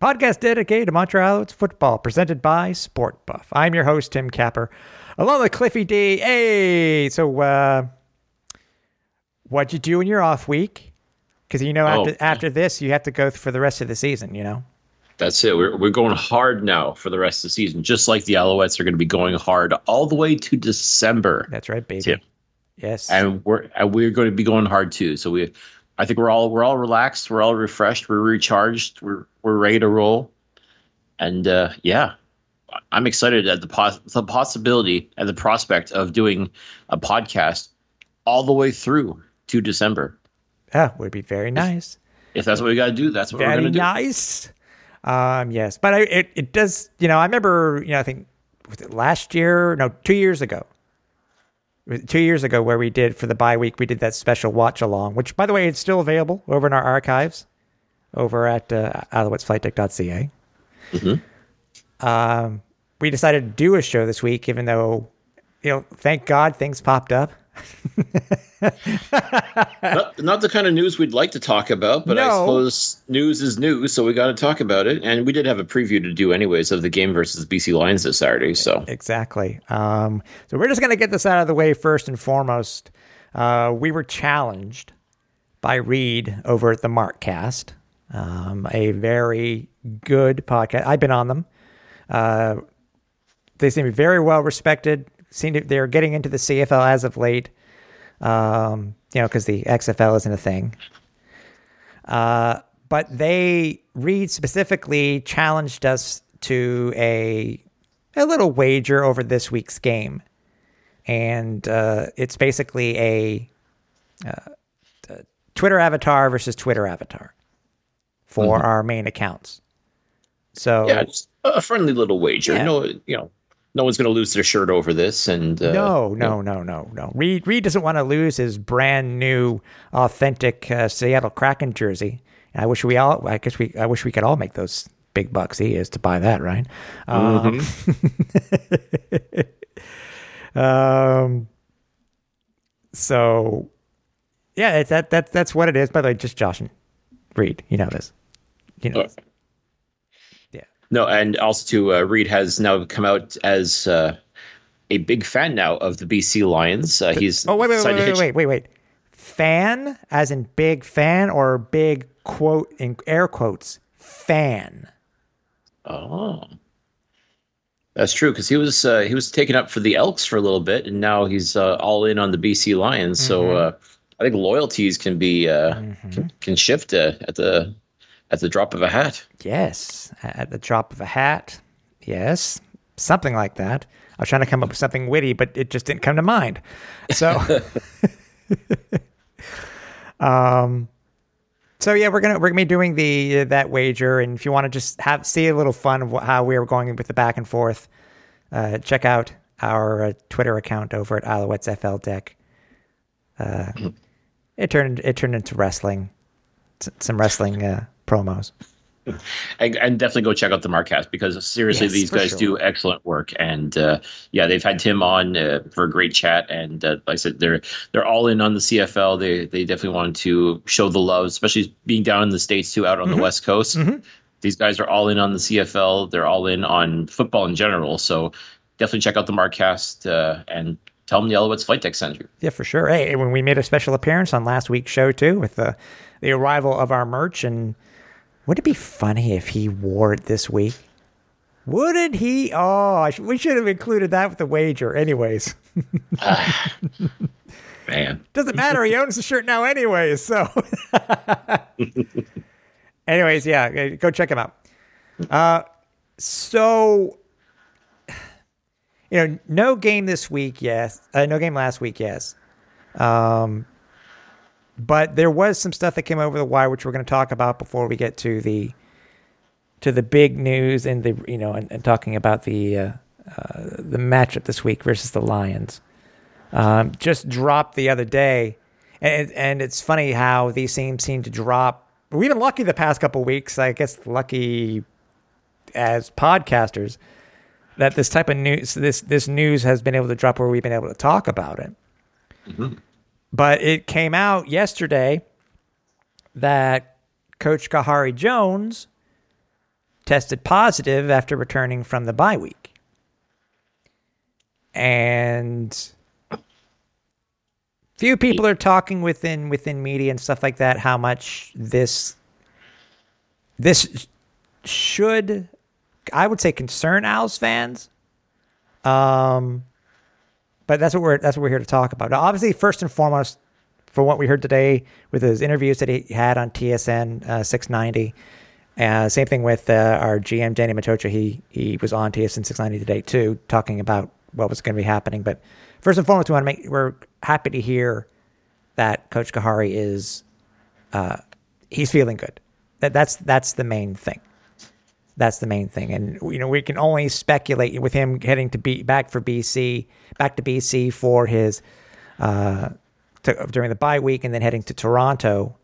podcast dedicated to Montreal Alouettes football, presented by Sport Buff. I'm your host, Tim Capper, along with Cliffy D. Hey, so uh, what'd you do in your off week? Because you know, after Oh. after this, you have to go for the rest of the season. You know, That's it. We're, we're going hard now for the rest of the season, just like the Alouettes are going to be going hard all the way to December. that's right, baby. Tim. Yes, And we're and we're going to be going hard too. So we, I think we're all we're all relaxed. We're all refreshed. We're recharged. We're we're ready to roll. And uh, yeah, I'm excited at the pos- the possibility and the prospect of doing a podcast all the way through to December. yeah, would be very nice. If that's what we got to do, that's what we're Very going to do. Very nice. Um, yes, but I, it it does. You know, I remember. You know, I think was it last year? No, two years ago. Two years ago, where we did for the bye week, we did that special watch along, which, by the way, it's still available over in our archives, over at uh, alouettesflightdeck.ca. Um, we decided to do a show this week, even though, you know, thank God things popped up. Not, not the kind of news we'd like to talk about, but I suppose news is news, so we got to talk about it. And we did have a preview to do, anyways, of the game versus BC Lions this Saturday. So Exactly. Um, so we're just going to get this out of the way first and foremost. Uh, we were challenged by Reed over at the Markcast, um, a very good podcast. I've been on them. Uh, they seem to be very well respected. Seem to, they're getting into the CFL as of late. Um, you know, because the XFL isn't a thing. Uh, but they Reed specifically challenged us to a a little wager over this week's game, and uh, it's basically a, uh, uh, Twitter avatar versus Twitter avatar for our main accounts. So yeah, just a friendly little wager. Yeah. No, you know, no one's going to lose their shirt over this. And uh, no, no, no, no, no. Reed Reed doesn't want to lose his brand new, authentic uh, Seattle Kraken jersey. I wish we all. I guess we. I wish we could all make those big bucks he is to buy that, right? Um, um. So, yeah, it's that that that's what it is. By the way, just Josh and Reed, you know this. You know. Oh. this. No, and also too, uh, Reed has now come out as uh, a big fan now of the BC Lions. Uh, he's Oh wait, wait, wait, wait, hitch- wait, wait, wait. Fan, as in big fan, or big quote in air quotes fan. Oh, that's true because he was uh, he was taken up for the Elks for a little bit, and now he's uh, all in on the BC Lions. So Mm-hmm. uh, I think loyalties can be uh, can, can shift uh, at the at the drop of a hat. Yes, at the drop of a hat. Yes, something like that. I was trying to come up with something witty, but it just didn't come to mind. So, um, so yeah, we're gonna we're gonna be doing the uh, that wager, and if you want to just have see a little fun of how we are going with the back and forth, uh, check out our uh, Twitter account over at Alouettes FL Deck. Uh, it turned it turned into wrestling, s- some wrestling uh, promos. And, and definitely go check out the Marcast because seriously, Yes, these guys sure. do excellent work. And uh, yeah, they've had Tim on uh, for a great chat. And uh, like I said, they're they're all in on the CFL. They they definitely wanted to show the love, especially being down in the states too, out on Mm-hmm. the West Coast. These guys are all in on the CFL. They're all in on football in general. So definitely check out the Marcast uh, and tell them the Alouettes Flight Deck sent you. Yeah, for sure. Hey, when we made a special appearance on last week's show too, with the the arrival of our merch, and would it be funny if he wore it this week? Wouldn't he? Oh, we should have included that with the wager. Anyways, Man, doesn't matter. He owns the shirt now, anyways. So, anyways, yeah, uh, go check him out. Uh, so, you know, no game this week, yes. Uh, no game last week, yes. Um, but there was some stuff that came over the wire, which we're going to talk about before we get to the to the big news and the you know and, and talking about the uh, uh, the matchup this week versus the Lions. Um, just dropped the other day, and and it's funny how these teams seem to drop. We've been lucky the past couple weeks. I guess lucky as podcasters that this type of news this this news has been able to drop where we've been able to talk about it. But it came out yesterday that Coach Kahari Jones tested positive after returning from the bye week. And few people are talking within within media and stuff like that how much this this should I would say concern Owls fans. Um but that's what we're that's what we're here to talk about. Now, obviously, first and foremost, for what we heard today with his interviews that he had on TSN uh, 690. Uh, same thing with uh, our GM Danny Maciocia. He he was on TSN 690 today too, talking about what was going to be happening. But first and foremost, we want to make we're happy to hear that Coach Kahari is uh, he's feeling good. That that's that's the main thing. That's the main thing, and you know we can only speculate with him heading to be back for BC, back to BC for his uh, to, during the bye week, and then heading to Toronto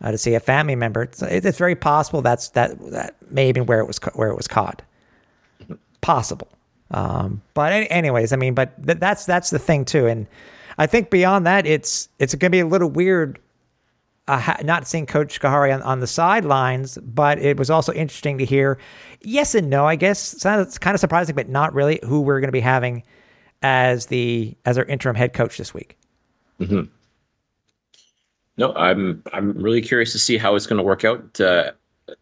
uh, to see a family member. It's, it's very possible that's that that may where it was where it was caught. Possible, um, but any, anyways, I mean, but th- that's that's the thing too, and I think beyond that, it's it's going to be a little weird uh, not seeing Coach Kahari on, on the sidelines, but it was also interesting to hear. Yes and no, I guess. So It's kind of surprising, but not really. Who we're going to be having as the as our interim head coach this week? Mm-hmm. No, I'm I'm really curious to see how it's going to work out. Uh,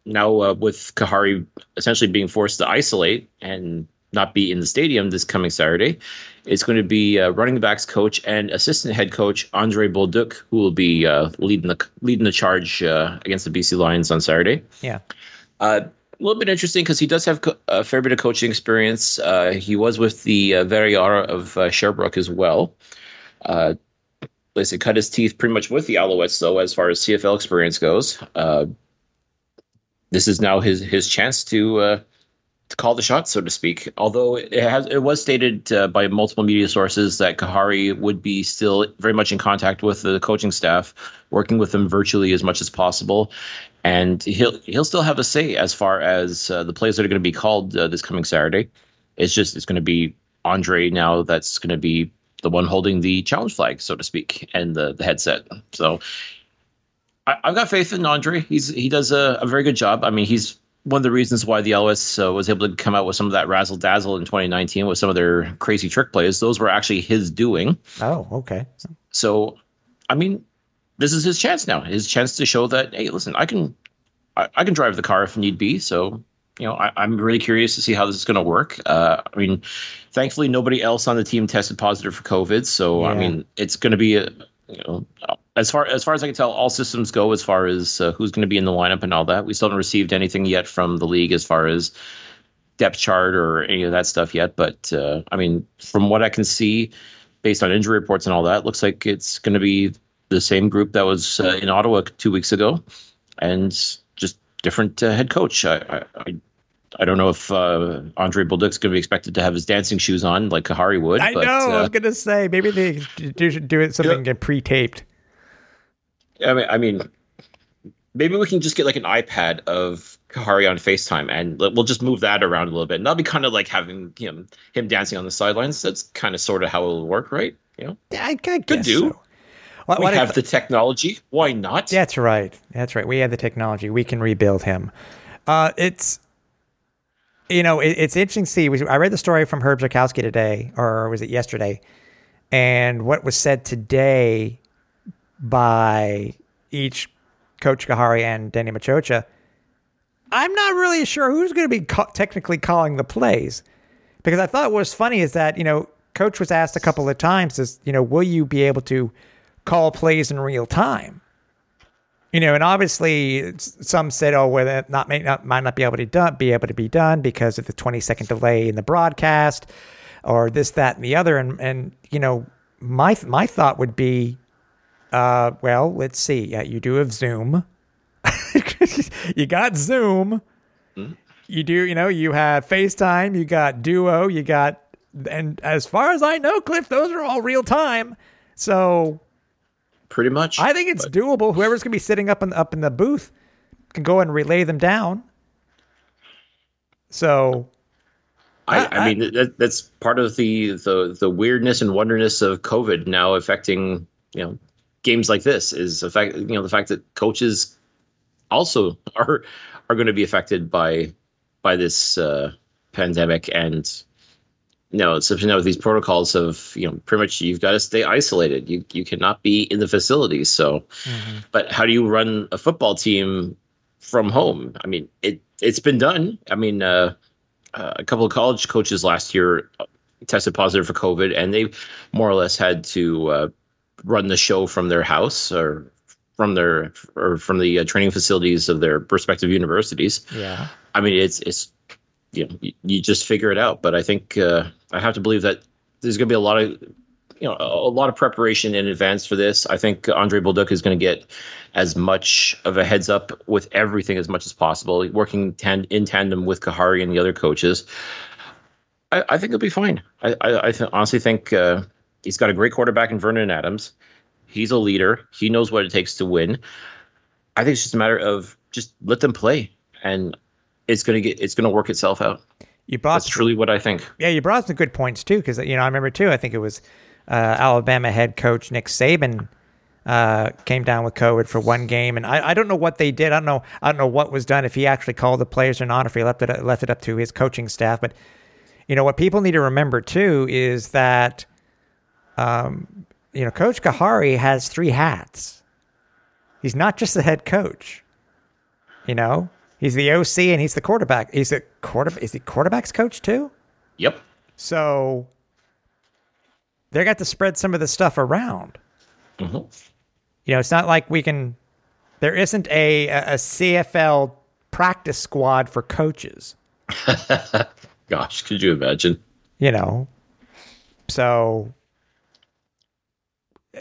now uh, with Kahari essentially being forced to isolate and not be in the stadium this coming Saturday, it's going to be uh, running backs coach and assistant head coach Andre Bolduc who will be uh, leading the leading the charge uh, against the BC Lions on Saturday. Yeah, Uh, a little bit interesting because he does have co- a fair bit of coaching experience. Uh, he was with the uh, Vert et Or of uh, Sherbrooke as well. Uh, let's say cut his teeth pretty much with the Alouettes, though, as far as CFL experience goes. Uh, this is now his his chance to uh, to call the shots, so to speak. Although it has it was stated uh, by multiple media sources that Kahari would be still very much in contact with the coaching staff, working with them virtually as much as possible, and he'll he'll still have a say as far as uh, the plays that are going to be called uh, this coming Saturday. It's just it's going to be Andre now that's going to be the one holding the challenge flag, so to speak, and the the headset. So I, I've got faith in Andre. He's he does a, a very good job. I mean, he's one of the reasons why the Als uh, was able to come out with some of that razzle dazzle in 2019 with some of their crazy trick plays. Those were actually his doing. Oh, okay. So, I mean, this is his chance now. His chance to show that hey, listen, I can, I, I can drive the car if need be. So, you know, I, I'm really curious to see how this is going to work. Uh, I mean, thankfully, nobody else on the team tested positive for COVID. So, I mean, it's going to be a, you know, as far as far as I can tell, all systems go as far as uh, who's going to be in the lineup and all that. We still haven't received anything yet from the league as far as depth chart or any of that stuff yet. But uh, I mean, from what I can see, based on injury reports and all that, looks like it's going to be the same group that was uh, in Ottawa two weeks ago, and just different uh, head coach. I, I, I I don't know if uh, Andre Bolduc's going to be expected to have his dancing shoes on like Kahari would. I but, know. I uh, was gonna say maybe they do, should do it something pre-taped. I mean, I mean, maybe we can just get like an iPad of Kahari on FaceTime, and we'll just move that around a little bit. And that'll be kind of like having him him dancing on the sidelines. That's kind of sort of how it'll work, right? You know, I, I guess do. so. What, we what have if- the technology. Why not? That's right. That's right. We have the technology. We can rebuild him. Uh, it's you know it, it's interesting to see. We- I read the story from Herb Zurkowsky today, or was it yesterday? And what was said today by each Coach Kahari and Danny Maciocia, I'm not really sure who's going to be ca- technically calling the plays because I thought what was funny is that you know Coach was asked a couple of times is you know will you be able to call plays in real time? You know, and obviously some said, "Oh, well, that not may not might not be able to be able to be done because of the 20 second delay in the broadcast, or this, that, and the other." And and you know, my my thought would be, uh, well, let's see. Yeah, you do have Zoom. you got Zoom, you do, you know, you have FaceTime, you got Duo, you got, and as far as I know, Cliff, those are all real time. So Pretty much. I think it's doable. Whoever's going to be sitting up in up in the booth can go and relay them down. So I, I- I mean, that, that's part of the, the the weirdness and wonderness of COVID now affecting you know games like this is the fact you know the fact that coaches also are are going to be affected by by this uh, pandemic. And you know so you know these protocols of you know pretty much you've got to stay isolated. You you cannot be in the facilities so but how do you run a football team from home? I mean it it's been done. I mean uh uh, a couple of college coaches last year tested positive for COVID, and they more or less had to uh, run the show from their house or from their or from the uh, training facilities of their respective universities. yeah, I mean, it's it's you know you, you just figure it out. But I think uh, I have to believe that there's going to be a lot of you know a lot of preparation in advance for this. I think Andre Bolduc is going to get as much of a heads up with everything as much as possible, working tan- in tandem with Kahari and the other coaches. I, I think it'll be fine. I I, I th- honestly think uh, he's got a great quarterback in Vernon Adams. He's a leader. He knows what it takes to win. I think it's just a matter of just let them play, and it's gonna get it's gonna work itself out. you brought That's truly what I think. yeah, you brought some good points too, because you know I remember too. I think it was uh, Alabama head coach Nick Saban uh, came down with COVID for one game, and I, I don't know what they did. I don't know. I don't know what was done if he actually called the players or not, if he left it left it up to his coaching staff. But you know what people need to remember too is that um, you know Coach Kahari has three hats. He's not just the head coach. You know, he's the OC and he's the quarterback. He's the quarter. Is he quarterbacks coach too? Yep. So they got to spread some of the stuff around. Mhm. You know, it's not like we can. There isn't a a CFL practice squad for coaches. Gosh, could you imagine? You know, so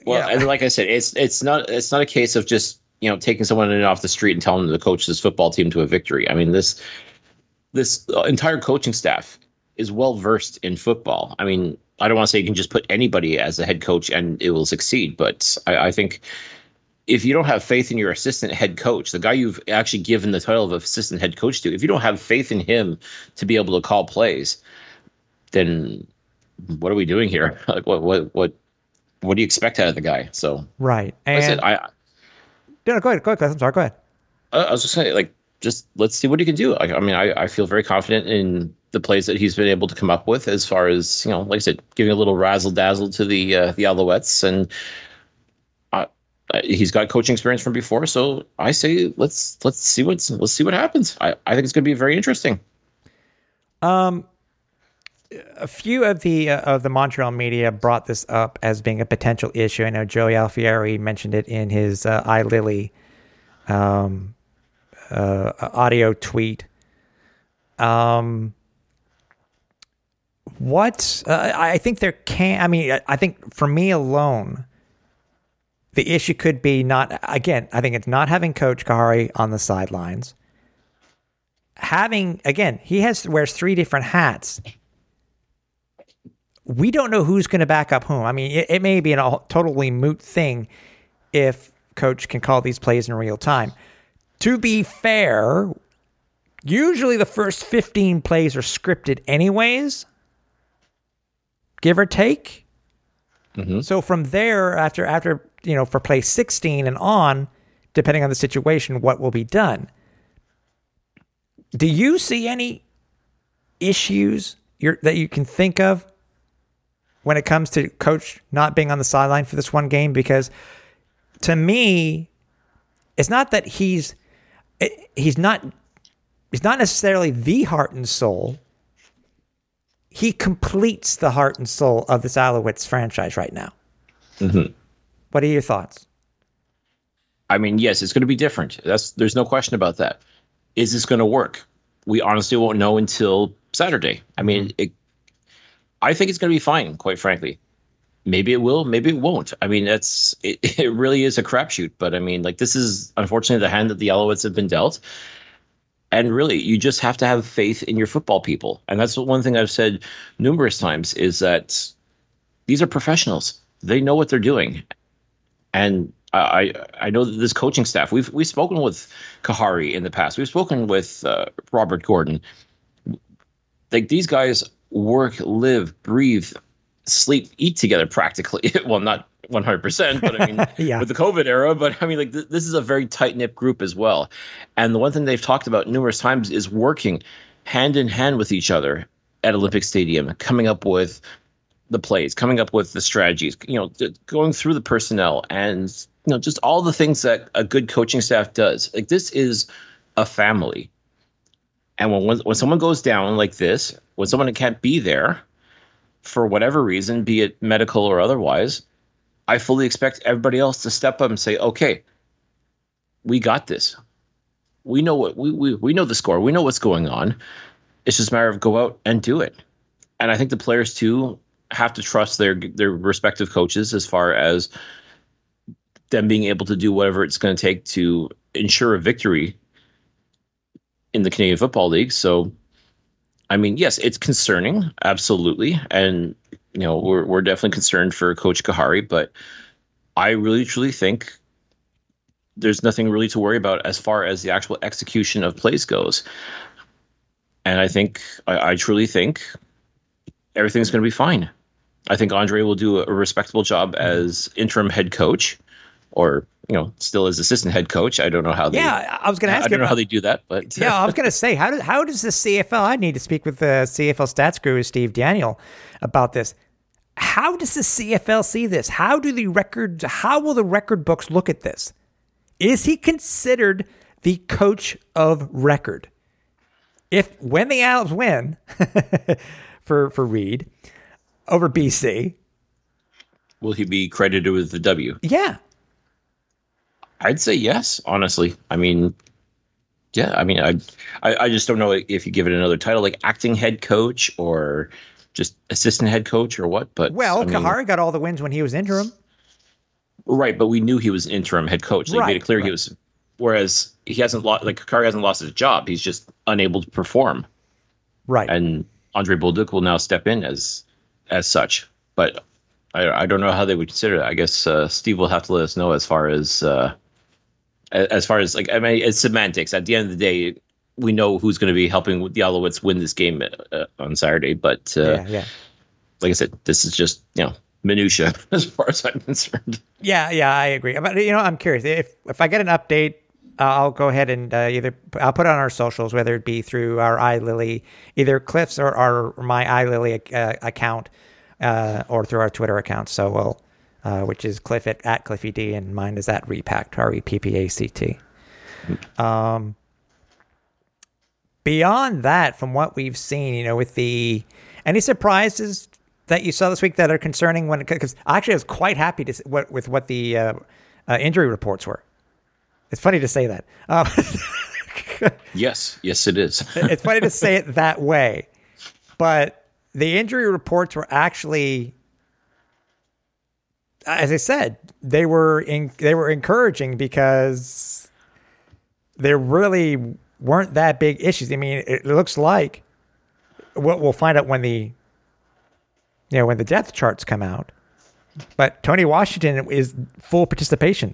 Well, Yeah. and like I said, it's it's not it's not a case of just you know taking someone in off the street and telling them to coach this football team to a victory. I mean this this entire coaching staff is well versed in football. I mean, I don't want to say you can just put anybody as a head coach and it will succeed, but I, I think if you don't have faith in your assistant head coach, the guy you've actually given the title of assistant head coach to, if you don't have faith in him to be able to call plays, then what are we doing here? Like what what what what do you expect out of the guy? So right. like I And said, I no, no, go ahead, go ahead. I'm sorry. Go ahead. I was just saying, like, just let's see what he can do. I, I mean, I, I feel very confident in the plays that he's been able to come up with, as far as you know, like I said, giving a little razzle dazzle to the uh, the Alouettes, and uh, uh, he's got coaching experience from before. So I say, let's let's see what's let's see what happens. I, I think it's going to be very interesting. Um, a few of the uh, of the Montreal media brought this up as being a potential issue. I know Joey Alfieri mentioned it in his uh, iLily um, uh, audio tweet. Um, what uh, I think there can. I mean, I- I think for me alone, the issue could be not again. I think it's not having Coach Kahari on the sidelines. Having again, he has wears three different hats we don't know who's going to back up whom. I mean, it, it may be an all, totally moot thing if coach can call these plays in real time. To be fair, usually the first 15 plays are scripted anyways, give or take. Mm-hmm. So from there, after after you know, for play 16 and on, depending on the situation, what will be done. Do you see any issues you're, that you can think of when it comes to coach not being on the sideline for this one game because to me it's not that he's it, he's not he's not necessarily the heart and soul he completes the heart and soul of this Alouettes franchise right now mm-hmm. what are your thoughts I mean, yes, it's going to be different. That's there's no question about that. Is this going to work? We honestly won't know until Saturday. I mean, mm-hmm. it, I think it's going to be fine. Quite frankly, maybe it will, maybe it won't. I mean, that's it. It really is a crapshoot. But I mean, like this is unfortunately the hand that the Alouettes have been dealt. And really, you just have to have faith in your football people. And that's one thing I've said numerous times is that these are professionals. They know what they're doing. And I I know that this coaching staff. We've we've spoken with Kahari in the past. We've spoken with uh, Robert Gordon. Like these guys work, live, breathe, sleep, eat together practically. well, not 100%, but I mean, Yeah. with the COVID era, but I mean, like, th- this is a very tight knit group as well. And the one thing they've talked about numerous times is working hand in hand with each other at Olympic Stadium, coming up with the plays, coming up with the strategies, you know, th- going through the personnel and, you know, just all the things that a good coaching staff does. Like, this is a family. And when, when, someone goes down like this, when someone can't be there for whatever reason, be it medical or otherwise, I fully expect everybody else to step up and say, okay, we got this. We know what we, we we know the score. We know what's going on. It's just a matter of go out and do it. And I think the players too have to trust their their respective coaches as far as them being able to do whatever it's going to take to ensure a victory in the Canadian Football League. So, I mean, yes, it's concerning, absolutely, and you know we're we're definitely concerned for Coach Kahari, but I really truly think there's nothing really to worry about as far as the actual execution of plays goes. And I think I, I truly think everything's going to be fine. I think Andre will do a, a respectable job as interim head coach, or you know, still as assistant head coach. I don't know how they. Yeah, I was going to ask I don't know how they do that, but yeah, I was going to say, how does how does the CFL? I need to speak with the CFL stats guru Steve Daniel about this. How does the CFL see this? How do the records? How will the record books look at this? Is he considered the coach of record? If when the Owls win for for Reed over BC, will he be credited with the W? yeah, I'd say yes, honestly. I mean, yeah, I mean, I, I, I just don't know if you give it another title like acting head coach or just assistant head coach or what. But well, I mean, Kahari got all the wins when he was interim. right? But we knew he was interim head coach. They made it clear right. he was. Whereas he hasn't lost, like Kahari hasn't lost his job. He's just unable to perform, Right. and Andre Bolduc will now step in as as such. But I, I don't know how they would consider that. I guess uh, Steve will have to let us know as far as uh, as far as like I mean it's semantics. At the end of the day, we know who's going to be helping the Alouettes win this game uh, on Saturday. But uh, yeah, yeah. like I said, this is just you know minutia as far as I'm concerned. Yeah, yeah, I agree. But you know, I'm curious if if I get an update, uh, I'll go ahead and uh, either I'll put it on our socials, whether it be through our iLily, either Cliff's or, or my iLily uh, account, uh, or through our Twitter account. So we'll, uh, which is Cliff at, at Cliffy D, and mine is at Repact R E P P A C T. Um, beyond that, from what we've seen, you know, with the any surprises that you saw this week that are concerning when because actually I was quite happy to what with what the uh, uh, injury reports were. It's funny to say that. Um, Yes, yes, it is. it's funny to say it that way, but the injury reports were actually, as I said, they were in, they were encouraging because there really weren't that big issues. I mean, it looks like we'll, we'll find out when the you know when the depth charts come out. But Tony Washington is full participation.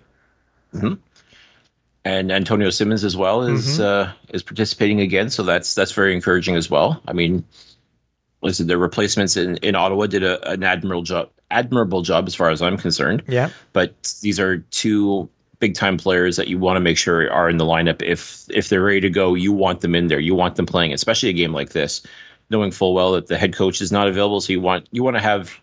and Antonio Simmons as well is uh, is participating again, so that's that's very encouraging as well. I mean, listen, their replacements in, in Ottawa did a, an admirable job, admirable job as far as I'm concerned. Yeah. but these are two big time players that you want to make sure are in the lineup. If if they're ready to go, you want them in there. You want them playing, especially a game like this, knowing full well that the head coach is not available. So you want you want to have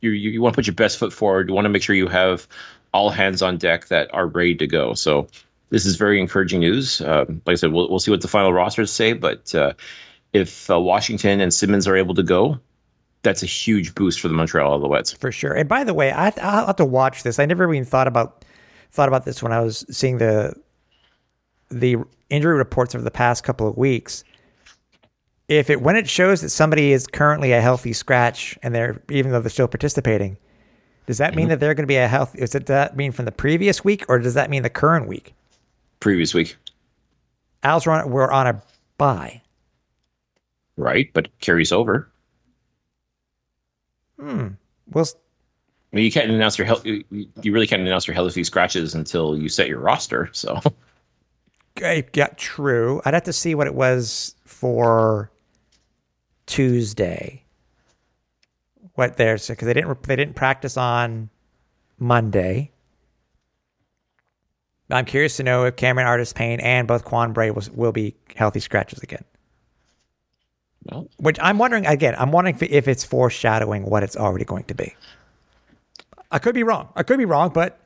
you you, you want to put your best foot forward. You want to make sure you have all hands on deck that are ready to go. So this is very encouraging news. Um, like I said, we'll we'll see what the final rosters say, but uh, if uh, Washington and Simmons are able to go, that's a huge boost for the Montreal Alouettes. for sure. And by the way, I I'll have to watch this. I never even thought about thought about this when I was seeing the the injury reports over the past couple of weeks. If it when it shows that somebody is currently a healthy scratch and they're even though they're still participating, does that mean mm-hmm. that they're going to be a health? Does that mean from the previous week or does that mean the current week? Previous week. Al's were on, were on a bye. Right, but it carries over. Hmm. Well, s- I mean, you can't announce your health. You you really can't announce your healthy scratches until you set your roster. So Okay, yeah, true. I'd have to see what it was for Tuesday. What there's because they didn't they didn't practice on Monday. I'm curious to know if Cameron Artis-Payne and both Quan Bray will, will be healthy scratches again. Well, Which I'm wondering again. I'm wondering if, if it's foreshadowing what it's already going to be. I could be wrong. I could be wrong, but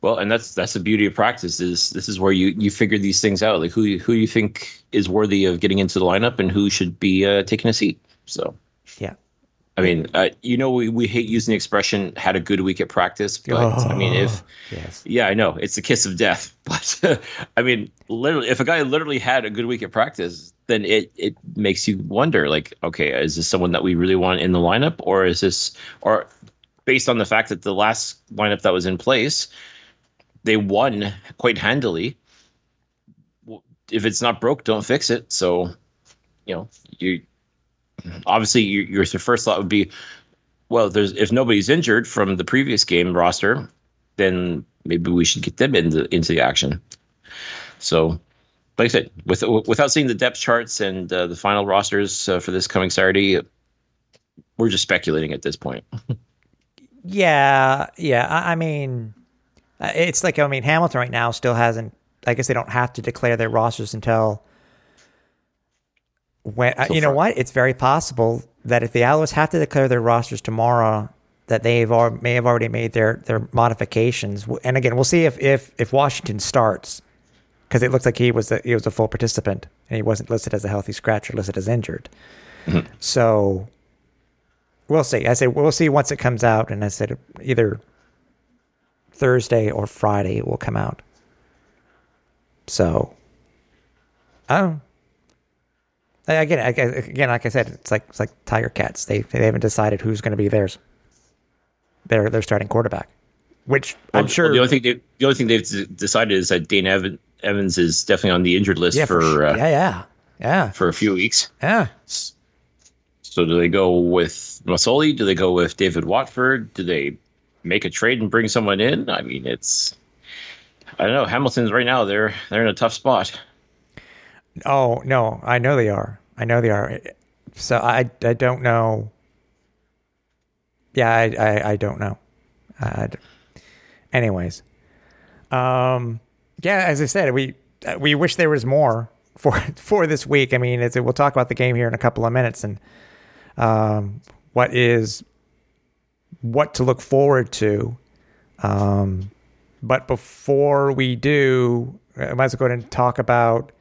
well, and that's that's the beauty of practice. Is this is where you you figure these things out, like who you- who you think is worthy of getting into the lineup and who should be uh, taking a seat. So yeah. I mean, uh, you know, we, we hate using the expression "had a good week at practice," but I mean, if Yes. yeah, I know it's the kiss of death, but I mean, literally, if a guy literally had a good week at practice, then it it makes you wonder, like, okay, is this someone that we really want in the lineup, or is this, or based on the fact that the last lineup that was in place, they won quite handily. If it's not broke, don't fix it. So, you know, you obviously your, your first thought would be, well, there's if nobody's injured from the previous game roster, then maybe we should get them into into the action. So, like I said, with, without seeing the depth charts and uh, the final rosters uh, for this coming Saturday, we're just speculating at this point. Yeah, yeah. I, I mean, uh, it's like I mean, Hamilton right now still hasn't. I guess they don't have to declare their rosters until when. uh, So you know far. what? It's very possible that if the Alouettes have to declare their rosters tomorrow, that they've al- may have already made their their modifications. And again, we'll see if if if Washington starts because it looks like he was a, he was a full participant and he wasn't listed as a healthy scratch or listed as injured. So we'll see. I say we'll see once it comes out, and I said either Thursday or Friday it will come out. So, I- I- again, again, like I said, it's like it's like Tiger Cats. They they haven't decided who's going to be theirs. Their their starting quarterback, which I'm Well, sure. well, the only thing they, the only thing they've decided is that Dane Evan, Evans is definitely on the injured list yeah, for for, uh, yeah, yeah, yeah, for a few weeks. yeah. So do they go with Masoli? Do they go with David Watford? Do they make a trade and bring someone in? I mean, it's I don't know. Hamilton's right now they're they're in a tough spot. Oh no, I know they are. I know they are. So I I don't know. Yeah, I I, I don't know. Uh, anyways, um, yeah, as I said, we uh, we wish there was more for for this week. I mean, we'll talk about the game here in a couple of minutes and um, what is what to look forward to. Um, but before we do, I might as well go ahead and talk about.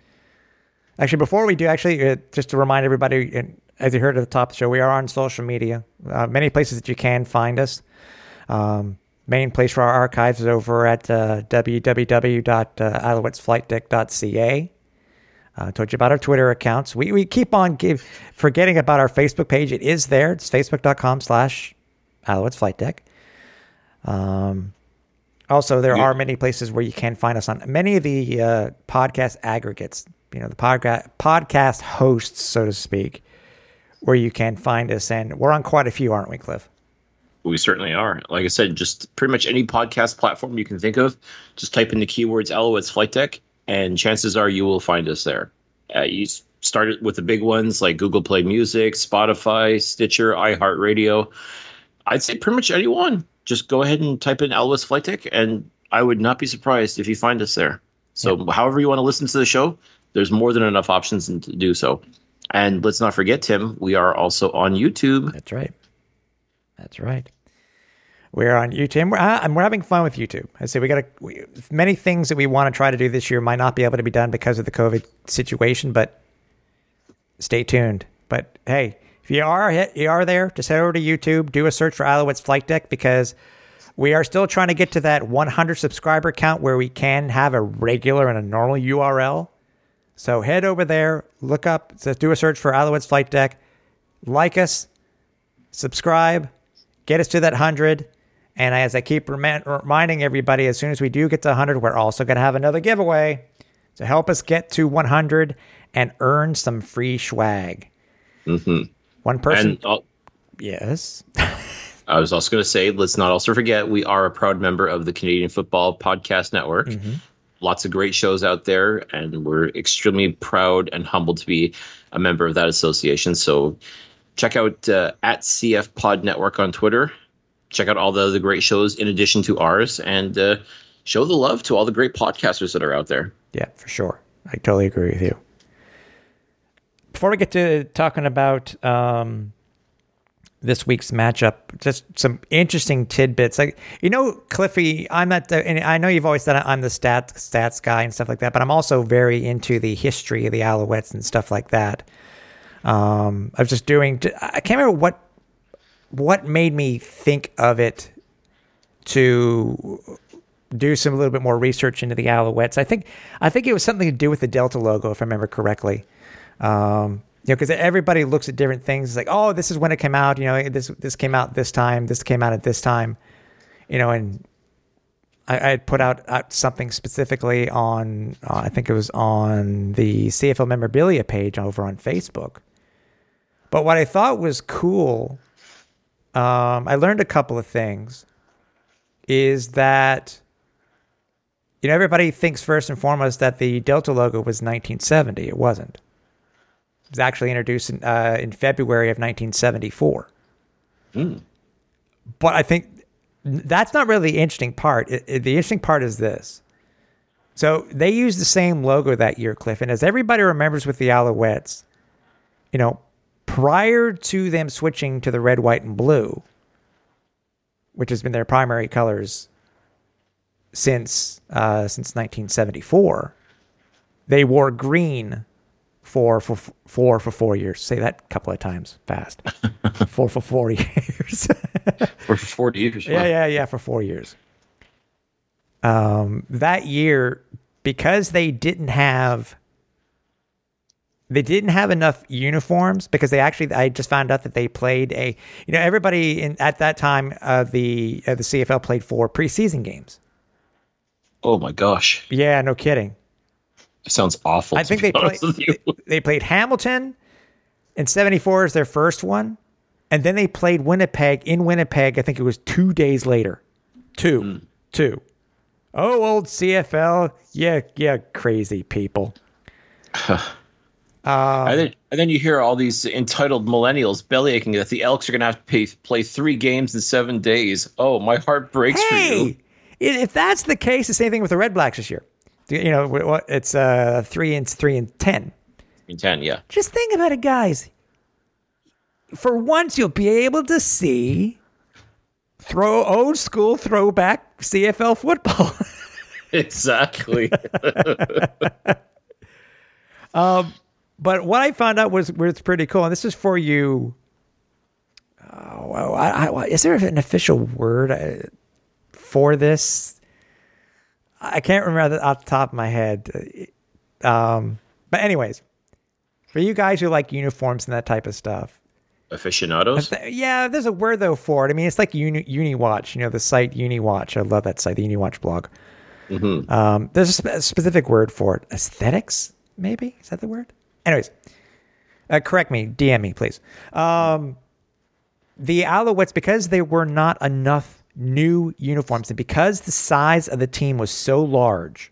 Actually, before we do, actually, uh, just to remind everybody, and as you heard at the top of the show, we are on social media. Uh, many places that you can find us. Um, main place for our archives is over at uh. Uh, I told you about our Twitter accounts. We, we keep on give, forgetting about our Facebook page. It is there. It's facebook.com slash Alouettes Flight Deck. Um, also, there Yeah. are many places where you can find us on many of the uh, podcast aggregates, you know, the podcast podcast hosts, so to speak, where you can find us. And we're on quite a few, aren't we, Cliff? We certainly are. Like I said, just pretty much any podcast platform you can think of. Just type in the keywords Alouettes Flight Deck, and chances are you will find us there. Uh, you s- started with the big ones like Google Play Music, Spotify, Stitcher, iHeartRadio. I'd say pretty much anyone. Just go ahead and type in Alouettes Flight Deck, and I would not be surprised if you find us there. So, however you want to listen to the show, there's more than enough options to do so. And let's not forget, Tim, we are also on YouTube. That's right. That's right. We're on YouTube. We're, uh, we're having fun with YouTube. I say we got many things that we want to try to do this year might not be able to be done because of the COVID situation, but stay tuned. But hey, if you are you are there, just head over to YouTube, do a search for Alouettes Flight Deck because we are still trying to get to that 100 subscriber count where we can have a regular and a normal URL. So head over there, look up, do a search for Alouettes Flight Deck, like us, subscribe, get us to that 100. And as I keep remi- reminding everybody, as soon as we do get to 100, we're also going to have another giveaway. So help us get to 100 and earn some free swag. Mhm. One person. And yes. I was also going to say, let's not also forget, we are a proud member of the Canadian Football Podcast Network. Lots of great shows out there, and we're extremely proud and humbled to be a member of that association. So check out uh, at CF Pod Network on Twitter. Check out all the other great shows in addition to ours, and uh, show the love to all the great podcasters that are out there. Yeah, for sure. I totally agree with you. Before we get to talking about um, this week's matchup, just some interesting tidbits. Like you know, Cliffy, I'm not. The, and I know you've always said I'm the stats stats guy and stuff like that, but I'm also very into the history of the Alouettes and stuff like that. Um, I was just doing. I can't remember what what made me think of it to do some a little bit more research into the Alouettes. I think I think it was something to do with the Delta logo, if I remember correctly. Um, you know, because everybody looks at different things. It's like, oh, this is when it came out. You know, this this came out this time. This came out at this time. You know, and I, had put out, out something specifically on. Uh, I think it was on the CFL memorabilia page over on Facebook. But what I thought was cool, um, I learned a couple of things. Is that you know, everybody thinks first and foremost that the Delta logo was 1970. It wasn't. Was actually introduced in, uh, in February of 1974. But I think that's not really the interesting part. It- it- the interesting part is this. So they used the same logo that year, Cliff. And as everybody remembers with the Alouettes, you know, prior to them switching to the red, white, and blue, which has been their primary colors since uh, since 1974. They wore green for for four for four years. Say that a couple of times fast. for for four years. For 40 years. yeah, yeah, yeah. For four years. Um, that year, because they didn't have they didn't have enough uniforms because they actually I just found out that they played a you know everybody in at that time uh, the uh, the CFL played four preseason games. Oh my gosh. Yeah, no kidding. Sounds awful. I think they played they played Hamilton in 74 as their first one and then they played Winnipeg in Winnipeg I think it was 2 days later. 2. Hmm. 2. Oh, old CFL. Yeah, yeah, crazy people. and, then, and then you hear all these entitled millennials bellyaching that the Elks are going to have to pay, play three games in seven days. Oh, my heart breaks for you. if that's the case, the same thing with the Red Blacks this year. You know, what it's uh 3 and 3 and 10. In 10, yeah. Just think about it, guys. For once, you'll be able to see throw old school throwback CFL football. Exactly. but what I found out was was pretty cool, and this is for you. Oh, well, I, I, is there an official word uh, for this? I can't remember that off the top of my head. Um, but anyways, for you guys who like uniforms and that type of stuff, Aficionados? Th- Yeah, there's a word though for it. I mean, it's like Uni, UniWatch, you know, the site UniWatch. I love that site, the UniWatch blog. Um, there's a, spe- a specific word for it. Aesthetics, maybe is that the word? Anyways, uh, correct me, DM me, please. Um, the Alouettes, because there were not enough new uniforms, and because the size of the team was so large,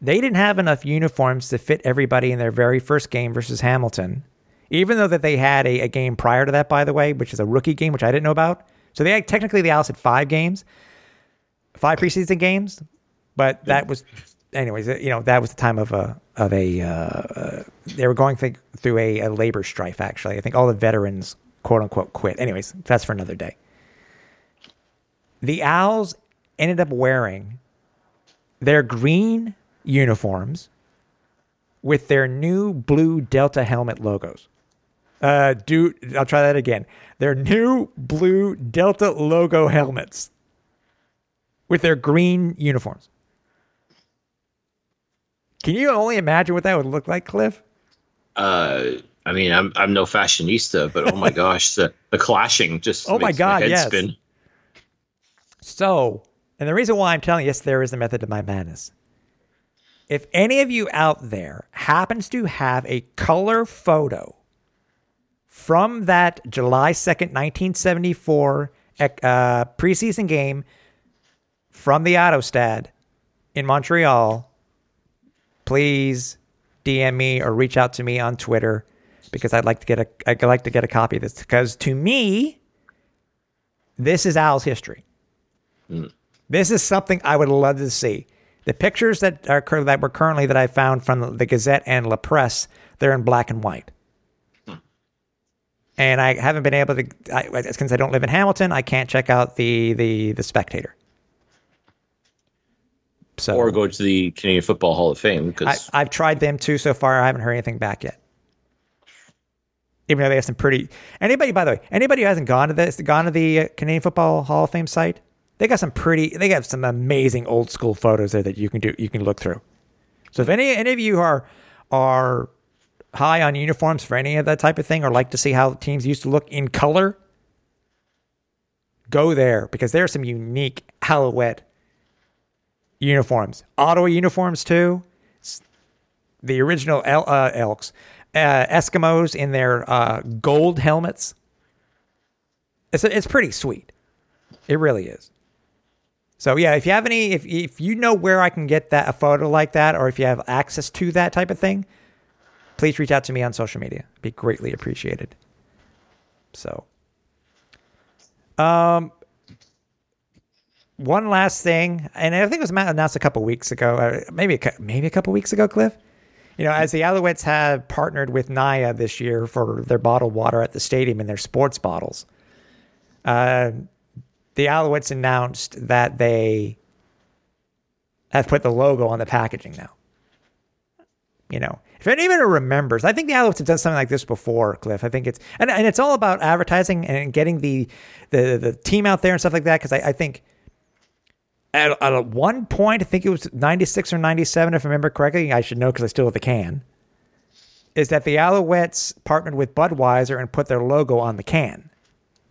they didn't have enough uniforms to fit everybody in their very first game versus Hamilton. Even though that they had a, a game prior to that, by the way, which is a rookie game, which I didn't know about. So they had, technically the Owls had five games, five preseason games, but that was, anyways, you know, that was the time of a of a. Uh, uh, they were going th- through a, a labor strife. Actually, I think all the veterans, quote unquote, quit. Anyways, that's for another day. The Owls ended up wearing their green uniforms with their new blue Delta helmet logos. Uh, do I'll try that again. Their new blue Delta logo helmets with their green uniforms. Can you only imagine what that would look like, Cliff? Uh, I mean, I'm I'm no fashionista, but oh my gosh, the, the clashing just Oh my God, head yes. spin. So, and the reason why I'm telling you, yes, there is a method to my madness. if any of you out there happens to have a color photo from that July 2nd, 1974 uh, preseason game from the Autostade in Montreal, please DM me or reach out to me on Twitter because I'd like to get a I'd like to get a copy of this because to me, this is Al's history. This is something I would love to see. The pictures that are that were currently that I found from the, Gazette and La Presse, they're in black and white. And I haven't been able to, I, since I don't live in Hamilton, I can't check out the the the Spectator. So Or go to the Canadian Football Hall of Fame because I've tried them too so far. I haven't heard anything back yet. Even though they have some pretty. Anybody, by the way, anybody who hasn't gone to this, gone to the uh, Canadian Football Hall of Fame site, they got some pretty. They got some amazing old school photos there that you can do. You can look through. So if any any of you are are high on uniforms for any of that type of thing, or like to see how teams used to look in color, go there because there are some unique Alouette uniforms. Ottawa uniforms too. The original El- uh, Elks, uh, Eskimos in their uh, gold helmets. It's it's pretty sweet. It really is. So yeah, if you have any, if if you know where I can get that a photo like that, or if you have access to that type of thing, please reach out to me on social media. Be greatly appreciated. So, um, one last thing, and I think it was announced a couple weeks ago, uh, maybe a, maybe a couple weeks ago, Cliff. You know, as the Alouettes have partnered with Naya this year for their bottled water at the stadium and their sports bottles, uh, the Alouettes announced that they have put the logo on the packaging now. You know, if anyone remembers, I think the Alouettes have done something like this before, Cliff. I think it's and, and it's all about advertising and getting the the the team out there and stuff like that. Because I, I think at, at one point, I think it was 96 or 97, if I remember correctly. I should know because I still have the can. Is that the Alouettes partnered with Budweiser and put their logo on the can?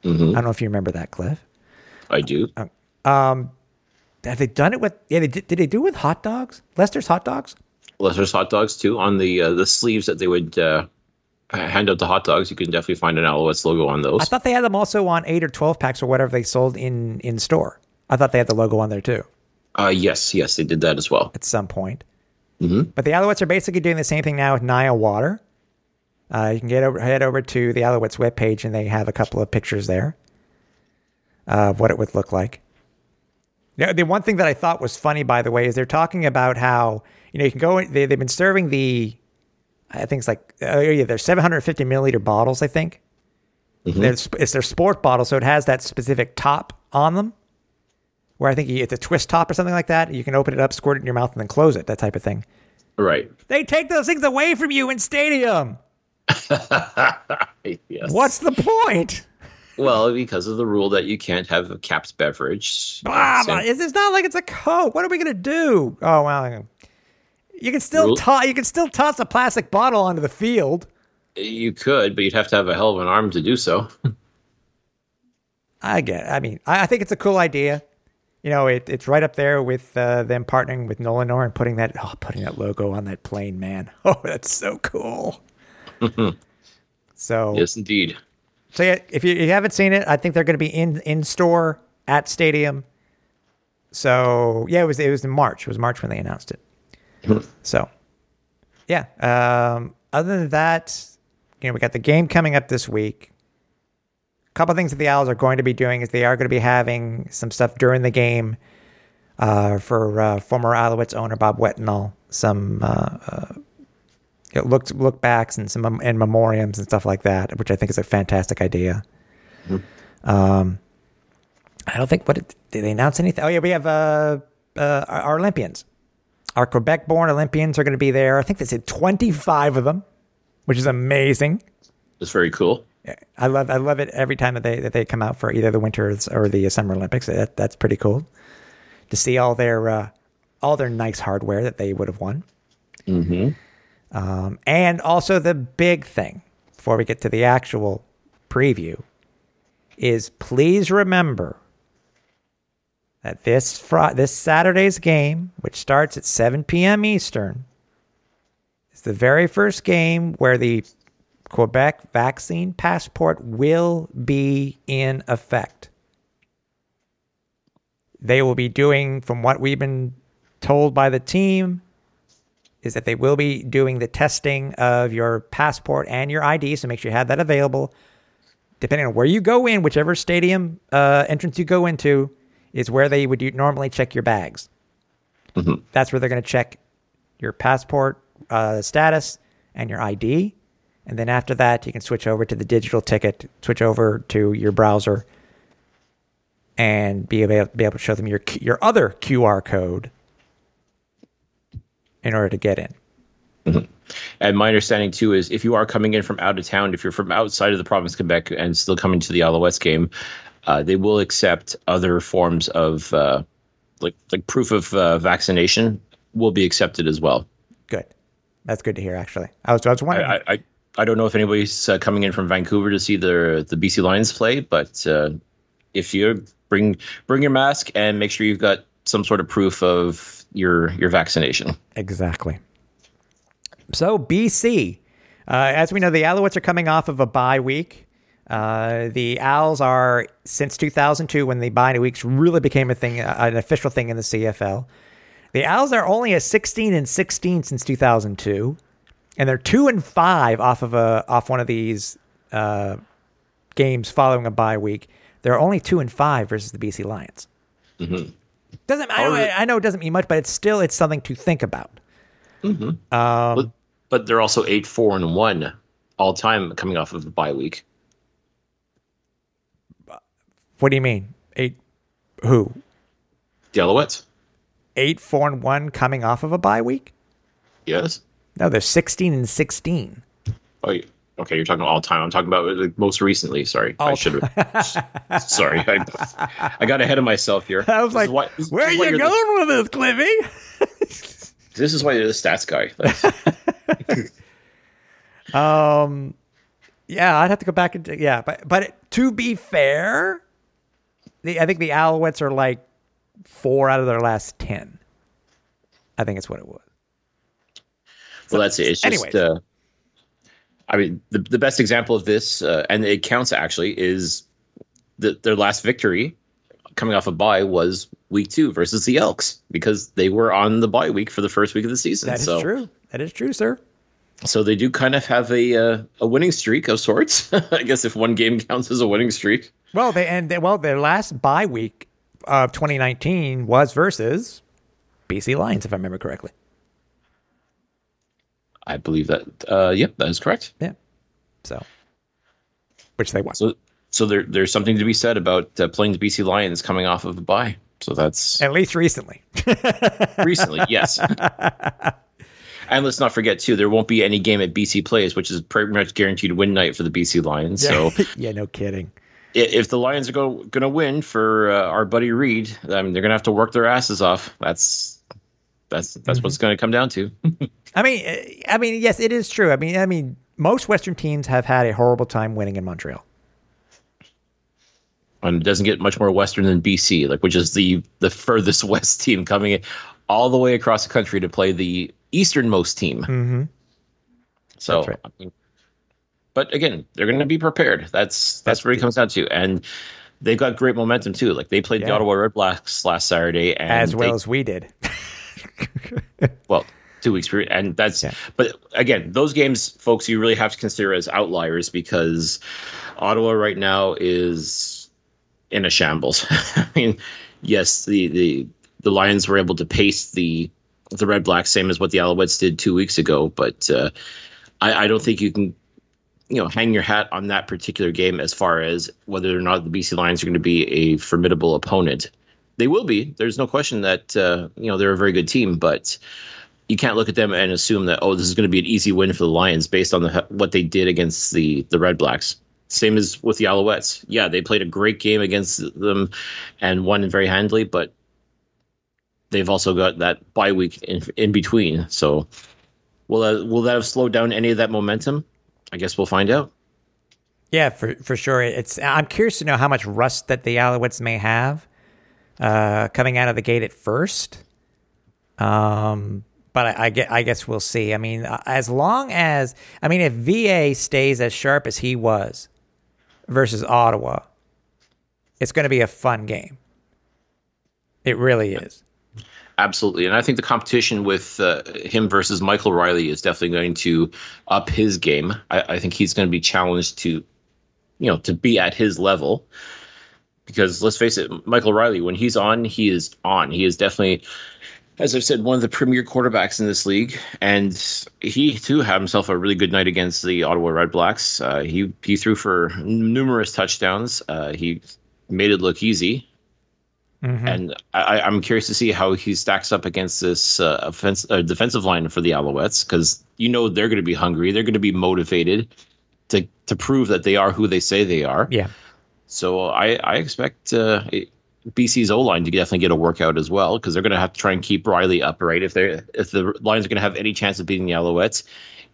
Mm-hmm. I don't know if you remember that, Cliff. I do. Have they done it with? Yeah, they did. Did they do it with hot dogs? Lester's hot dogs. Lester's hot dogs too on the uh, the sleeves that they would uh, hand out the hot dogs. You can definitely find an Alouettes logo on those. I thought they had them also on eight or twelve packs or whatever they sold in in store. I thought they had the logo on there too uh, yes, yes, they did that as well. at some point. But the Alouettes are basically doing the same thing now with Naya Water. Uh, you can get over, head over to the Alouettes webpage and they have a couple of pictures there of what it would look like. Now, the one thing that I thought was funny, by the way, is they're talking about how you know you can go. They, they've been serving the, I think it's like oh yeah, they're 750 milliliter bottles. I think mm-hmm. There's- it's their sport bottle, so it has that specific top on them. Where I think you, it's a twist top or something like that. You can open it up, squirt it in your mouth, and then close it. That type of thing. Right. They take those things away from you in stadium. yes. What's the point? Well, because of the rule that you can't have a capped beverage. Ah, Same- but it's it's not like it's a coke. What are we gonna do? Oh well, you can still Rule- toss. You can still toss a plastic bottle onto the field. you could, but you'd have to have a hell of an arm to do so. I get. It. I mean, I, I think it's a cool idea. You know, it, it's right up there with uh, them partnering with Nolinor and putting that oh, putting that logo on that plane, man. Oh, that's so cool. so yes, indeed. So yeah, if you, you haven't seen it, I think they're going to be in in store at Stadium. So yeah, it was it was in March. It was March when they announced it. so yeah. Um, other than that, you know, we got the game coming up this week. A couple things that the Als are going to be doing is they are going to be having some stuff during the game uh, for uh, former Alouettes owner Bob Wetenhall. Some uh, you know, look look backs and some and memoriams and stuff like that, which I think is a fantastic idea. Um, I don't think what did, did they announce anything? Oh yeah, we have uh, uh, our, our Olympians, our Quebec-born Olympians are going to be there. I think they said twenty-five of them, which is amazing. It's very cool. I love I love it every time that they that they come out for either the winters or the summer Olympics. That, that's pretty cool to see all their uh, all their nice hardware that they would have won. Um, and also the big thing before we get to the actual preview is please remember that this Fri this Saturday's game, which starts at 7 p.m. Eastern, is the very first game where the Quebec vaccine passport will be in effect. They will be doing, from what we've been told by the team, is that they will be doing the testing of your passport and your ID. So make sure you have that available. Depending on where you go in, whichever stadium uh, entrance you go into, is where they would normally check your bags. Mm-hmm. That's where they're going to check your passport uh, status and your ID. And then after that, you can switch over to the digital ticket, switch over to your browser, and be able, be able to show them your your other QR code in order to get in. Mm-hmm. And my understanding too is if you are coming in from out of town, if you're from outside of the province of Quebec and still coming to the Alouettes game, uh, they will accept other forms of uh, like like proof of uh, vaccination will be accepted as well. Good, that's good to hear. Actually, I was I was wondering. I, I, I don't know if anybody's uh, coming in from Vancouver to see the the BC Lions play, but uh, if you bring bring your mask and make sure you've got some sort of proof of your your vaccination. Exactly. So BC, uh, as we know, the Alouettes are coming off of a bye week. Uh, the Als are since 2002 when the bye weeks really became a thing, uh, an official thing in the CFL. The Als are only a 16 and 16 since 2002, and they're two and five off of a off one of these uh, games following a bye week. They're only two and five versus the BC Lions. Mm-hmm. Doesn't I know, I know it doesn't mean much, but it's still it's something to think about. Mm-hmm. Um, but, but they're also eight four and one all time coming off of the bye week. What do you mean? Eight who? The Alouettes. Eight four and one coming off of a bye week? Yes. No, they're sixteen and sixteen. Oh, okay. You're talking all time. I'm talking about like, most recently. Sorry, All I should have. sorry, I, I got ahead of myself here. I was This like, why- "Where are you going with this, Cliffy?" This is why you're the stats guy. Um, yeah, I'd have to go back and yeah, but but to be fair, the I think the Alouettes are like four out of their last ten. I think it's what it was. well, that's it. It's just. anyways. Uh, I mean, the the best example of this, uh, and it counts actually, is the, their last victory coming off a bye was week two versus the Elks because they were on the bye week for the first week of the season. That is so, true. That is true, sir. So they do kind of have a uh, a winning streak of sorts. I guess if one game counts as a winning streak. Well, they and they, well, their last bye week of 2019 was versus BC Lions, if I remember correctly. I believe that. Uh, yep, that is correct. Yeah. So, which they won. So so there there's something to be said about uh, playing the BC Lions coming off of a bye. So that's At least recently. recently, yes. And let's not forget too, there won't be any game at BC Place, which is pretty much guaranteed win night for the BC Lions. So yeah, no kidding. if the Lions are going to win for uh, our buddy Reed, I mean, they're going to have to work their asses off. That's that's that's what's going to come down to. I mean, I mean, yes, it is true. I mean, I mean, most Western teams have had a horrible time winning in Montreal. and it doesn't get much more western than BC, like which is the the furthest west team coming in all the way across the country to play the easternmost team. Mm-hmm. So, right. I mean, but again, they're going to be prepared. That's that's, That's what it comes down to, and they've got great momentum too. Like they played the Ottawa Red Blacks last Saturday, and As well they- as we did. well, two weeks period, and that's. Yeah. But again, those games, folks, you really have to consider as outliers because Ottawa right now is in a shambles. I mean, yes, the the the Lions were able to pace the the Red Blacks, same as what the Alouettes did two weeks ago, but uh, I, I don't think you can. You know, hang your hat on that particular game as far as whether or not the BC Lions are going to be a formidable opponent. They will be. There's no question that uh, you know they're a very good team, but you can't look at them and assume that oh this is going to be an easy win for the Lions based on the what they did against the the Red Blacks. Same as with the Alouettes. Yeah, they played a great game against them and won very handily, but they've also got that bye week in, in between. So will that, will that have slowed down any of that momentum? I guess we'll find out. Yeah, for for sure. It's I'm curious to know how much rust that the Alouettes may have. Uh, coming out of the gate at first. Um, but I, I, get, I guess we'll see. I mean, uh, as long as I mean, if VA stays as sharp as he was versus Ottawa, it's going to be a fun game. It really is. Absolutely, and I think the competition with uh, him versus Michael Reilly is definitely going to up his game. I, I think he's going to be challenged to, you know, to be at his level. Because let's face it, Michael Reilly, when he's on, he is on. He is definitely as I've said, one of the premier quarterbacks in this league, and he too had himself a really good night against the Ottawa Red Blacks. Uh, he he threw for numerous touchdowns. Uh, he made it look easy, mm-hmm. and I, am curious to see how he stacks up against this uh, offense, uh, defensive line for the Alouettes because you know they're going to be hungry, they're going to be motivated to to prove that they are who they say they are. Yeah. So I I expect. Uh, BC's O line to definitely get a workout as well because they're going to have to try and keep Reilly upright. If they if the Lions are going to have any chance of beating the Alouettes,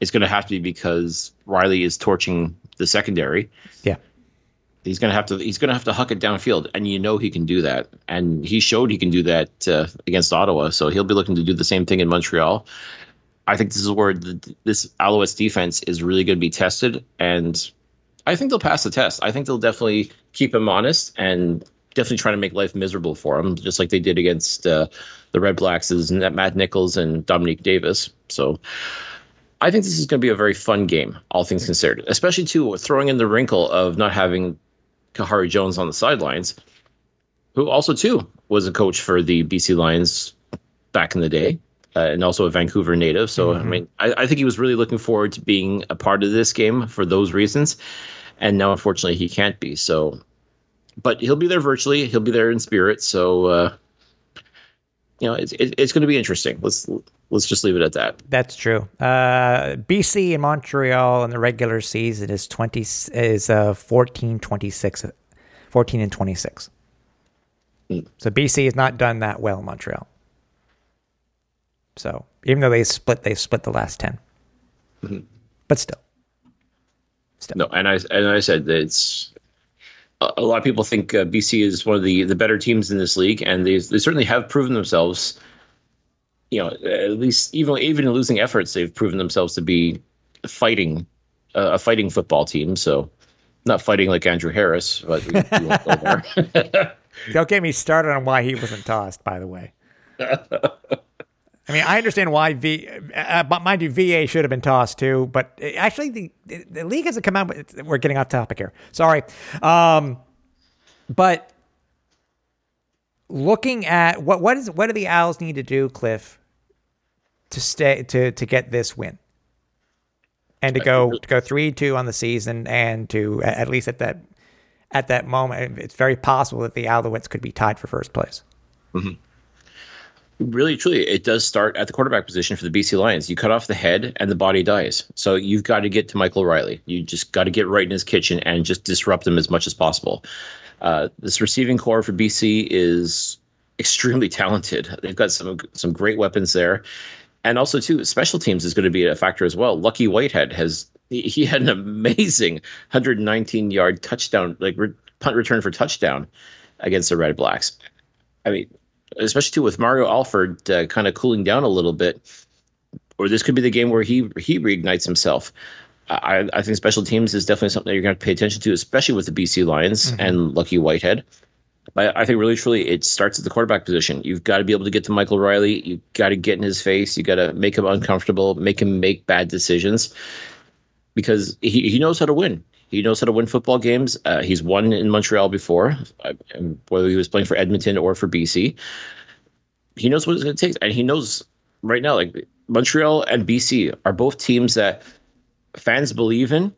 it's going to have to be because Reilly is torching the secondary. Yeah, he's going to have to he's going to have to huck it downfield, and you know he can do that, and he showed he can do that uh, against Ottawa. So he'll be looking to do the same thing in Montreal. I think this is where the, this Alouettes defense is really going to be tested, and I think they'll pass the test. I think they'll definitely keep him honest and definitely trying to make life miserable for him, just like they did against uh, the Red Blacks, is Matt Nichols and Dominique Davis. So I think this is going to be a very fun game, all things considered, especially too throwing in the wrinkle of not having Khari Jones on the sidelines, who also too was a coach for the BC Lions back in the day. Uh, and also a Vancouver native. So, mm-hmm. I mean, I, I think he was really looking forward to being a part of this game for those reasons. And now, unfortunately, he can't be. So, but he'll be there virtually. He'll be there in spirit. So, uh, you know, it's it, it's going to be interesting. Let's let's just leave it at that. That's true. Uh, BC and Montreal in the regular season is twenty is uh 14, 26, 14 and twenty six. Mm. So BC has not done that well in Montreal. So even though they split, they split the last 10 mm-hmm. But still, still. No, and I and I said it's a lot of people think uh, BC is one of the, the better teams in this league, and they they certainly have proven themselves. You know, at least even even in losing efforts, they've proven themselves to be fighting uh, a fighting football team. So, not fighting like Andrew Harris, but we, we won't go there. Don't get me started on why he wasn't tossed. By the way. I mean, I understand why V, uh, but mind you, VA should have been tossed too. But actually, the the league hasn't come out. With, we're getting off topic here. Sorry, um, but looking at what what is what do the Als need to do, Cliff, to stay to to get this win, and to go to go three two on the season, and to at least at that at that moment, it's very possible that the Alouettes could be tied for first place. Mm-hmm really truly it does start at the quarterback position for the BC Lions. You cut off the head and the body dies. So you've got to get to Michael Reilly. You just got to get right in his kitchen and just disrupt him as much as possible. Uh, this receiving corps for BC is extremely talented. They've got some some great weapons there. And also too, special teams is going to be a factor as well. Lucky Whitehead has he had an amazing 119 yard touchdown, like re- punt return for touchdown against the Red Blacks. I mean, especially too with Mario Alford uh, kind of cooling down a little bit, or this could be the game where he he reignites himself. I, I think special teams is definitely something that you're going to pay attention to, especially with the BC Lions mm-hmm. and Lucky Whitehead. But I think really truly it starts at the quarterback position. You've got to be able to get to Michael Reilly. You've got to get in his face. You got to make him uncomfortable, make him make bad decisions because he, he knows how to win. He knows how to win football games. Uh, he's won in Montreal before, uh, whether he was playing for Edmonton or for BC. He knows what it's going to take, and he knows right now, like Montreal and BC are both teams that fans believe in,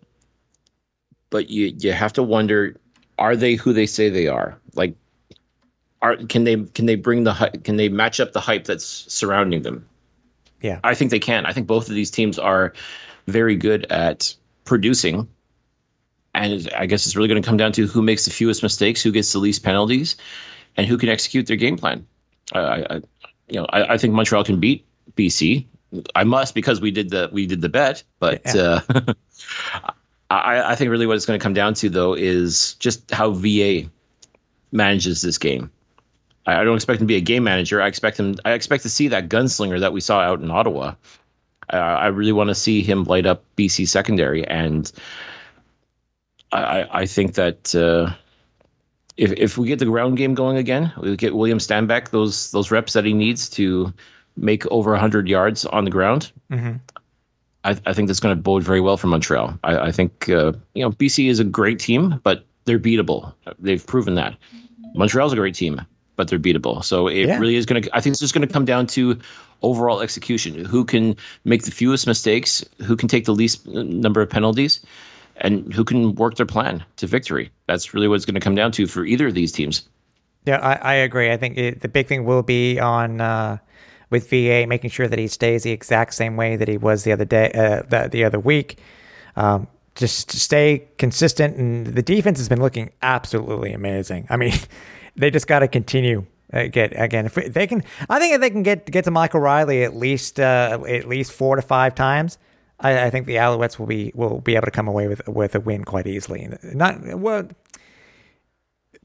but you you have to wonder: Are they who they say they are? Like, are can they can they bring the can they match up the hype that's surrounding them? Yeah, I think they can. I think both of these teams are very good at producing and I guess it's really going to come down to who makes the fewest mistakes, who gets the least penalties, and who can execute their game plan. Uh, I, you know, I, I, think Montreal can beat BC. I must because we did the we did the bet, but yeah. uh, I, I think really what it's going to come down to though is just how VA manages this game. I, don't expect him to be a game manager. I expect him. I expect to see that gunslinger that we saw out in Ottawa. Uh, I really want to see him light up BC secondary, and I, I think that uh, if if we get the ground game going again, we get William Stanback those those reps that he needs to make over 100 yards on the ground. Mm-hmm. I, I, think that's going to bode very well for Montreal. I, I think uh, you know BC is a great team, but they're beatable. They've proven that. Montreal's a great team, but they're beatable. So it yeah. really is going to. I think it's just going to come down to overall execution. Who can make the fewest mistakes? Who can take the least number of penalties? And who can work their plan to victory? That's really what it's going to come down to for either of these teams. Yeah, I, I agree. I think it, the big thing will be on uh, with VA, making sure that he stays the exact same way that he was the other day, uh, the, the other week. Um, just stay consistent, and the defense has been looking absolutely amazing. I mean, they just got to continue. Uh, get again if they can. I think if they can get get to Michael Reilly at least uh, at least four to five times, I, I, think the Alouettes will be will be able to come away with with a win quite easily. Not well,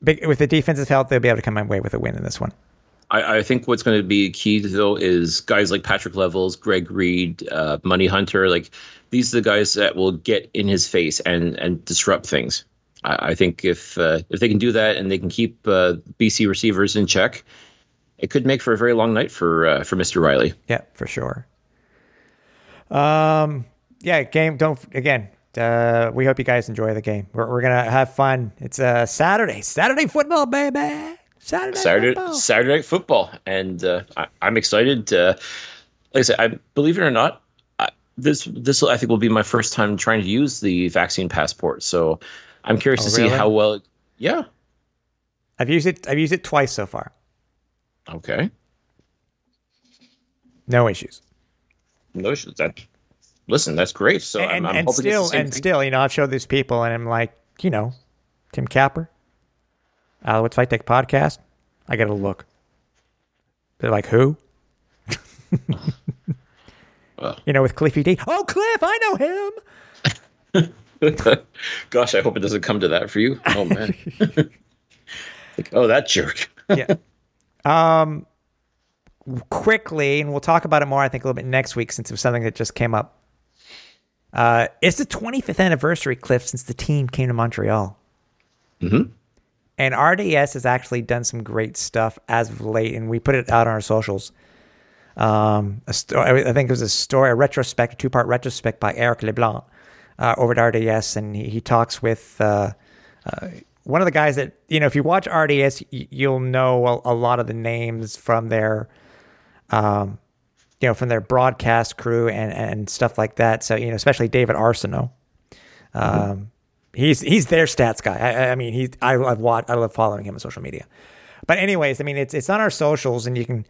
big, with the defensive help, they'll be able to come away with a win in this one. I, I, think what's going to be key though is guys like Patrick Levels, Greg Reed, uh, Money Hunter. Like these are the guys that will get in his face and and disrupt things. I, I think if uh, if they can do that and they can keep uh, BC receivers in check, it could make for a very long night for uh, for Mr. Reilly. Yeah, for sure. Um, yeah, game. Don't again. Uh, we hope you guys enjoy the game. We're, we're gonna have fun. It's a uh, Saturday, Saturday football, baby. Saturday, Saturday, football. Saturday night football, and uh, I, am excited. To, like I said, I believe it or not, I, this this I think will be my first time trying to use the vaccine passport. So I'm curious oh, to really? see how well. It, yeah, I've used it. I've used it twice so far. Okay. No issues. No. That listen, that's great. So and, I'm, I'm and still and thing. still, you know, I've showed these people, and I'm like, you know, Tim Capper, Alouettes Flight Deck podcast. I got to look. They're like, who? well. You know, with Cliffy D. Oh, Cliff, I know him. Gosh, I hope it doesn't come to that for you. Oh man. like, oh, that jerk. yeah. Um. Quickly, and we'll talk about it more. I think a little bit next week, since it was something that just came up. Uh, it's the 25th anniversary, Cliff, since the team came to Montreal. Mm-hmm. And RDS has actually done some great stuff as of late, and we put it out on our socials. Um, sto- I think it was a story, a retrospect, a two part retrospect by Eric Leblanc uh, over at RDS, and he, he talks with uh, uh, one of the guys that you know. If you watch RDS, you'll know a, a lot of the names from their, um, you know, from their broadcast crew and and stuff like that. So you know, especially David Arsenault. Um, mm-hmm he's he's their stats guy. I, I mean, he's I love watch I love following him on social media. But anyways, I mean, it's it's on our socials, and you can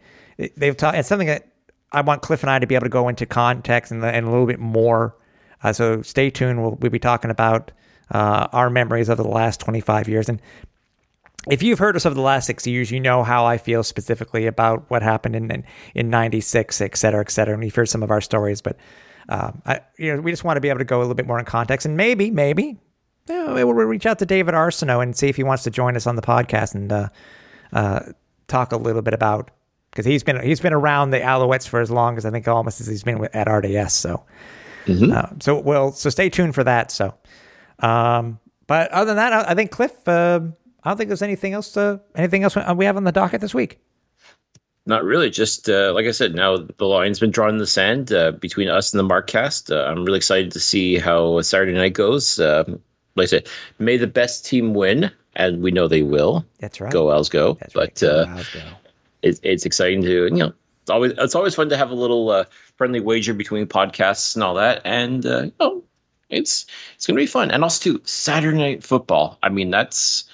they've taught it's something that I want Cliff and I to be able to go into context and, and a little bit more. Uh, so stay tuned. We'll we'll be talking about uh, our memories of the last 25 years, and if you've heard us over the last six years, you know how I feel specifically about what happened in in, in '96, et cetera, et cetera. And you've heard some of our stories, but. Um, I, you know, we just want to be able to go a little bit more in context, and maybe, maybe, yeah, we'll reach out to David Arsenault and see if he wants to join us on the podcast and uh, uh, talk a little bit about because he's been he's been around the Alouettes for as long as I think almost as he's been with, at RDS. So, mm-hmm. uh, so well, so stay tuned for that. So, um, but other than that, I, I think Cliff. Uh, I don't think there's anything else. to anything else we have on the docket this week? Not really. Just uh, like I said, now the line's been drawn in the sand uh, between us and the Markcast. Uh, I'm really excited to see how Saturday night goes. Um, like I said, may the best team win, and we know they will. That's right. Go Als, go! That's but right. Go, uh, go. It, it's exciting to you know. It's always it's always fun to have a little uh, friendly wager between podcasts and all that, and uh, you know, it's it's gonna be fun. And also too, Saturday night football. I mean, that's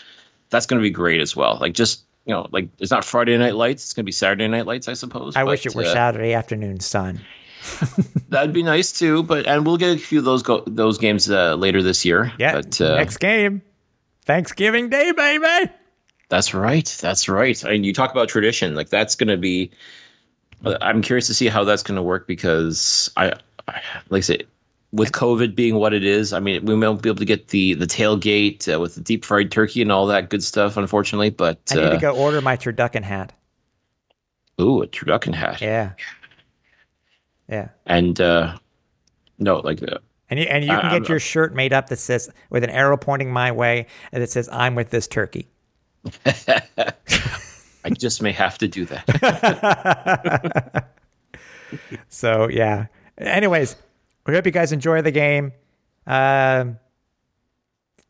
that's gonna be great as well. Like just you know, like it's not Friday night lights. It's gonna be Saturday night lights, I suppose. I but, wish it were uh, Saturday afternoon sun. That'd be nice too, but and we'll get a few of those go, those games uh, later this year. Yeah, but, uh, next game, Thanksgiving Day, baby. That's right. That's right. Mean, you talk about tradition, like that's going to be. I'm curious to see how that's going to work because I, I, like I said, with COVID being what it is, I mean, we won't be able to get the the tailgate uh, with the deep fried turkey and all that good stuff, unfortunately. But I need uh, to go order my turducken hat. ooh, a turducken hat, Yeah. Yeah. and uh, no, like uh, And you, and you can get your shirt made up that says with an arrow pointing my way and it says I'm with this turkey. I just may have to do that. So yeah. Anyways, we hope you guys enjoy the game. Um,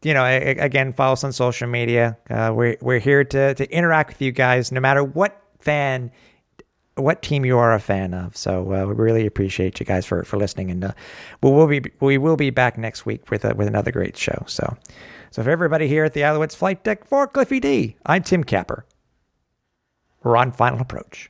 you know, a- a- again, follow us on social media. Uh, we're we're here to to interact with you guys, no matter what fan, what team you are a fan of. So uh, we really appreciate you guys for for listening, and uh, we will be we will be back next week with uh, with another great show. So, so for everybody here at the Alouettes flight deck for Cliffy D, I'm Tim Capper. We're on final approach.